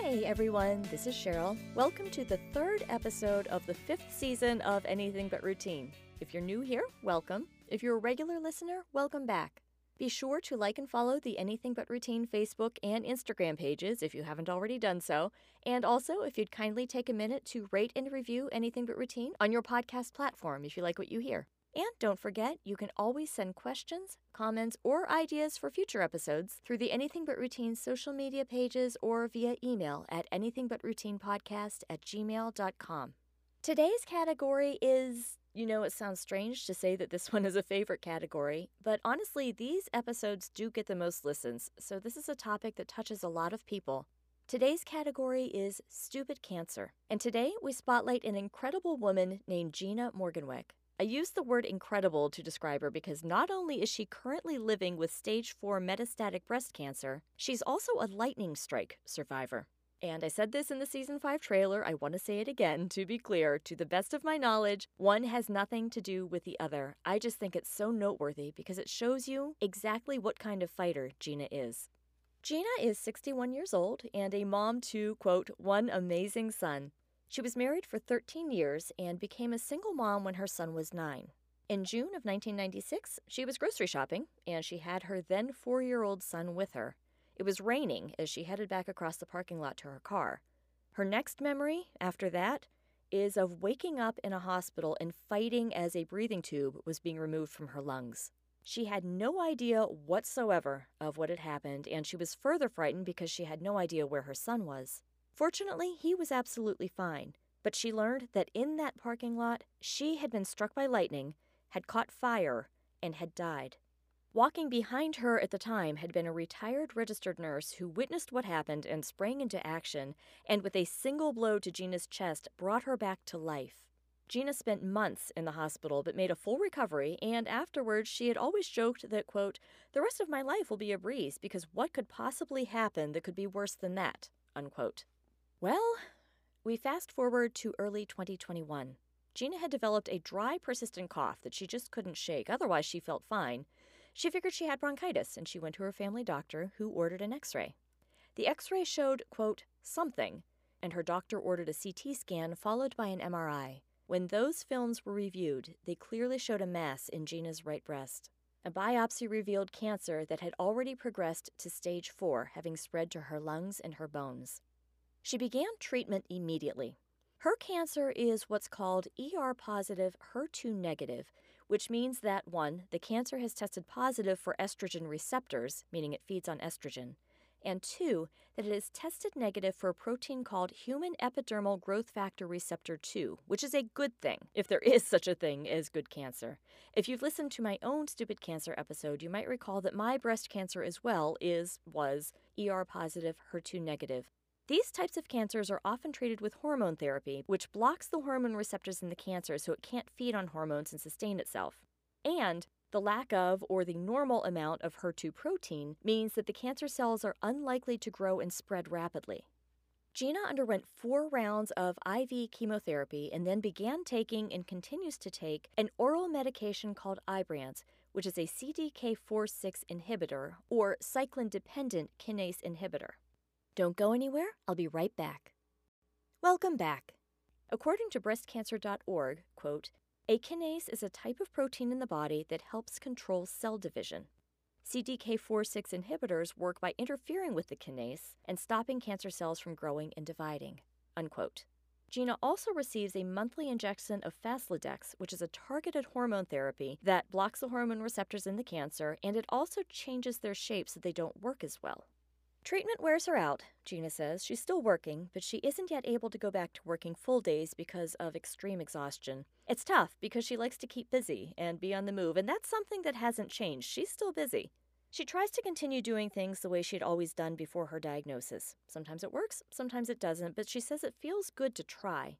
Hey everyone, this is Cheryl. Welcome to the third episode of the fifth season of Anything But Routine. If you're new here, welcome. If you're a regular listener, welcome back. Be sure to like and follow the Anything But Routine Facebook and Instagram pages if you haven't already done so. And also, if you'd kindly take a minute to rate and review Anything But Routine on your podcast platform if you like what you hear. And don't forget, you can always send questions, comments, or ideas for future episodes through the Anything But Routine social media pages or via email at anythingbutroutinepodcast at gmail.com. Today's category is, you know, it sounds strange to say that this one is a favorite category, but honestly, these episodes do get the most listens, so this is a topic that touches a lot of people. Today's category is stupid cancer, and today we spotlight an incredible woman named Gina Morgenweck. I use the word incredible to describe her because not only is she currently living with stage 4 metastatic breast cancer, she's also a lightning strike survivor. And I said this in the season 5 trailer, I want to say it again to be clear. To the best of my knowledge, one has nothing to do with the other. I just think it's so noteworthy because it shows you exactly what kind of fighter Gina is. Gina is 61 years old and a mom to, quote, one amazing son. She was married for 13 years and became a single mom when her son was nine. In June of 1996, she was grocery shopping and she had her then four year old son with her. It was raining as she headed back across the parking lot to her car. Her next memory, after that, is of waking up in a hospital and fighting as a breathing tube was being removed from her lungs. She had no idea whatsoever of what had happened, and she was further frightened because she had no idea where her son was. Fortunately, he was absolutely fine, but she learned that in that parking lot, she had been struck by lightning, had caught fire, and had died. Walking behind her at the time had been a retired registered nurse who witnessed what happened and sprang into action, and with a single blow to Gina's chest, brought her back to life. Gina spent months in the hospital but made a full recovery, and afterwards she had always joked that, quote, the rest of my life will be a breeze because what could possibly happen that could be worse than that, unquote. Well, we fast forward to early 2021. Gina had developed a dry, persistent cough that she just couldn't shake, otherwise, she felt fine. She figured she had bronchitis and she went to her family doctor, who ordered an x ray. The x ray showed, quote, something, and her doctor ordered a CT scan followed by an MRI. When those films were reviewed, they clearly showed a mass in Gina's right breast. A biopsy revealed cancer that had already progressed to stage 4, having spread to her lungs and her bones. She began treatment immediately. Her cancer is what's called ER positive, HER2 negative, which means that 1. The cancer has tested positive for estrogen receptors, meaning it feeds on estrogen, and 2. That it has tested negative for a protein called human epidermal growth factor receptor 2, which is a good thing, if there is such a thing as good cancer. If you've listened to my own stupid cancer episode, you might recall that my breast cancer as well is, was, ER positive, HER2 negative. These types of cancers are often treated with hormone therapy, which blocks the hormone receptors in the cancer so it can't feed on hormones and sustain itself. And the lack of or the normal amount of HER2 protein means that the cancer cells are unlikely to grow and spread rapidly. Gina underwent four rounds of IV chemotherapy and then began taking and continues to take an oral medication called Ibrance, which is a CDK4 6 inhibitor or cyclin dependent kinase inhibitor. Don't go anywhere, I'll be right back. Welcome back. According to breastcancer.org, quote, a kinase is a type of protein in the body that helps control cell division. CDK4/6 inhibitors work by interfering with the kinase and stopping cancer cells from growing and dividing. Unquote. Gina also receives a monthly injection of Faslodex, which is a targeted hormone therapy that blocks the hormone receptors in the cancer and it also changes their shape so they don't work as well. Treatment wears her out, Gina says. She's still working, but she isn't yet able to go back to working full days because of extreme exhaustion. It's tough because she likes to keep busy and be on the move, and that's something that hasn't changed. She's still busy. She tries to continue doing things the way she'd always done before her diagnosis. Sometimes it works, sometimes it doesn't, but she says it feels good to try.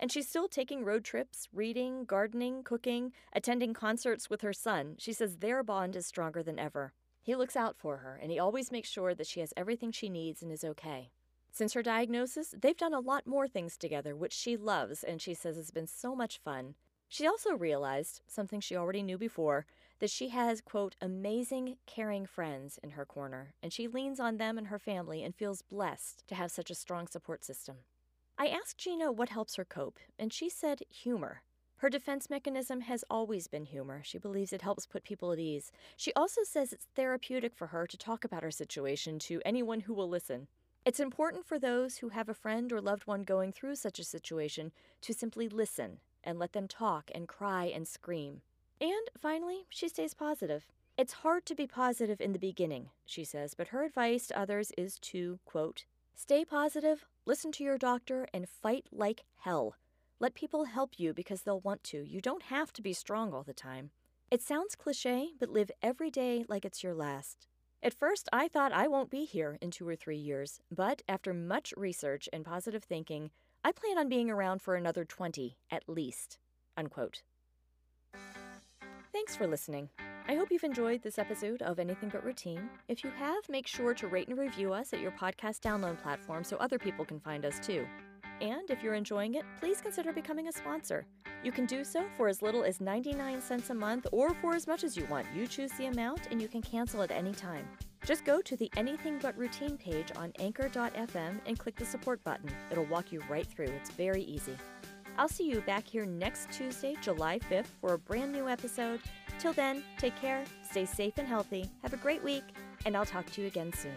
And she's still taking road trips, reading, gardening, cooking, attending concerts with her son. She says their bond is stronger than ever. He looks out for her, and he always makes sure that she has everything she needs and is okay. Since her diagnosis, they've done a lot more things together, which she loves, and she says has been so much fun. She also realized, something she already knew before, that she has, quote, amazing, caring friends in her corner, and she leans on them and her family and feels blessed to have such a strong support system. I asked Gina what helps her cope, and she said humor. Her defense mechanism has always been humor. She believes it helps put people at ease. She also says it's therapeutic for her to talk about her situation to anyone who will listen. It's important for those who have a friend or loved one going through such a situation to simply listen and let them talk and cry and scream. And finally, she stays positive. It's hard to be positive in the beginning, she says, but her advice to others is to, quote, stay positive, listen to your doctor, and fight like hell. Let people help you because they'll want to. You don't have to be strong all the time. It sounds cliche, but live every day like it's your last. At first, I thought I won't be here in two or three years, but after much research and positive thinking, I plan on being around for another 20 at least. Unquote. Thanks for listening. I hope you've enjoyed this episode of Anything But Routine. If you have, make sure to rate and review us at your podcast download platform so other people can find us too. And if you're enjoying it, please consider becoming a sponsor. You can do so for as little as 99 cents a month or for as much as you want. You choose the amount and you can cancel at any time. Just go to the Anything But Routine page on anchor.fm and click the support button. It'll walk you right through. It's very easy. I'll see you back here next Tuesday, July 5th, for a brand new episode. Till then, take care, stay safe and healthy, have a great week, and I'll talk to you again soon.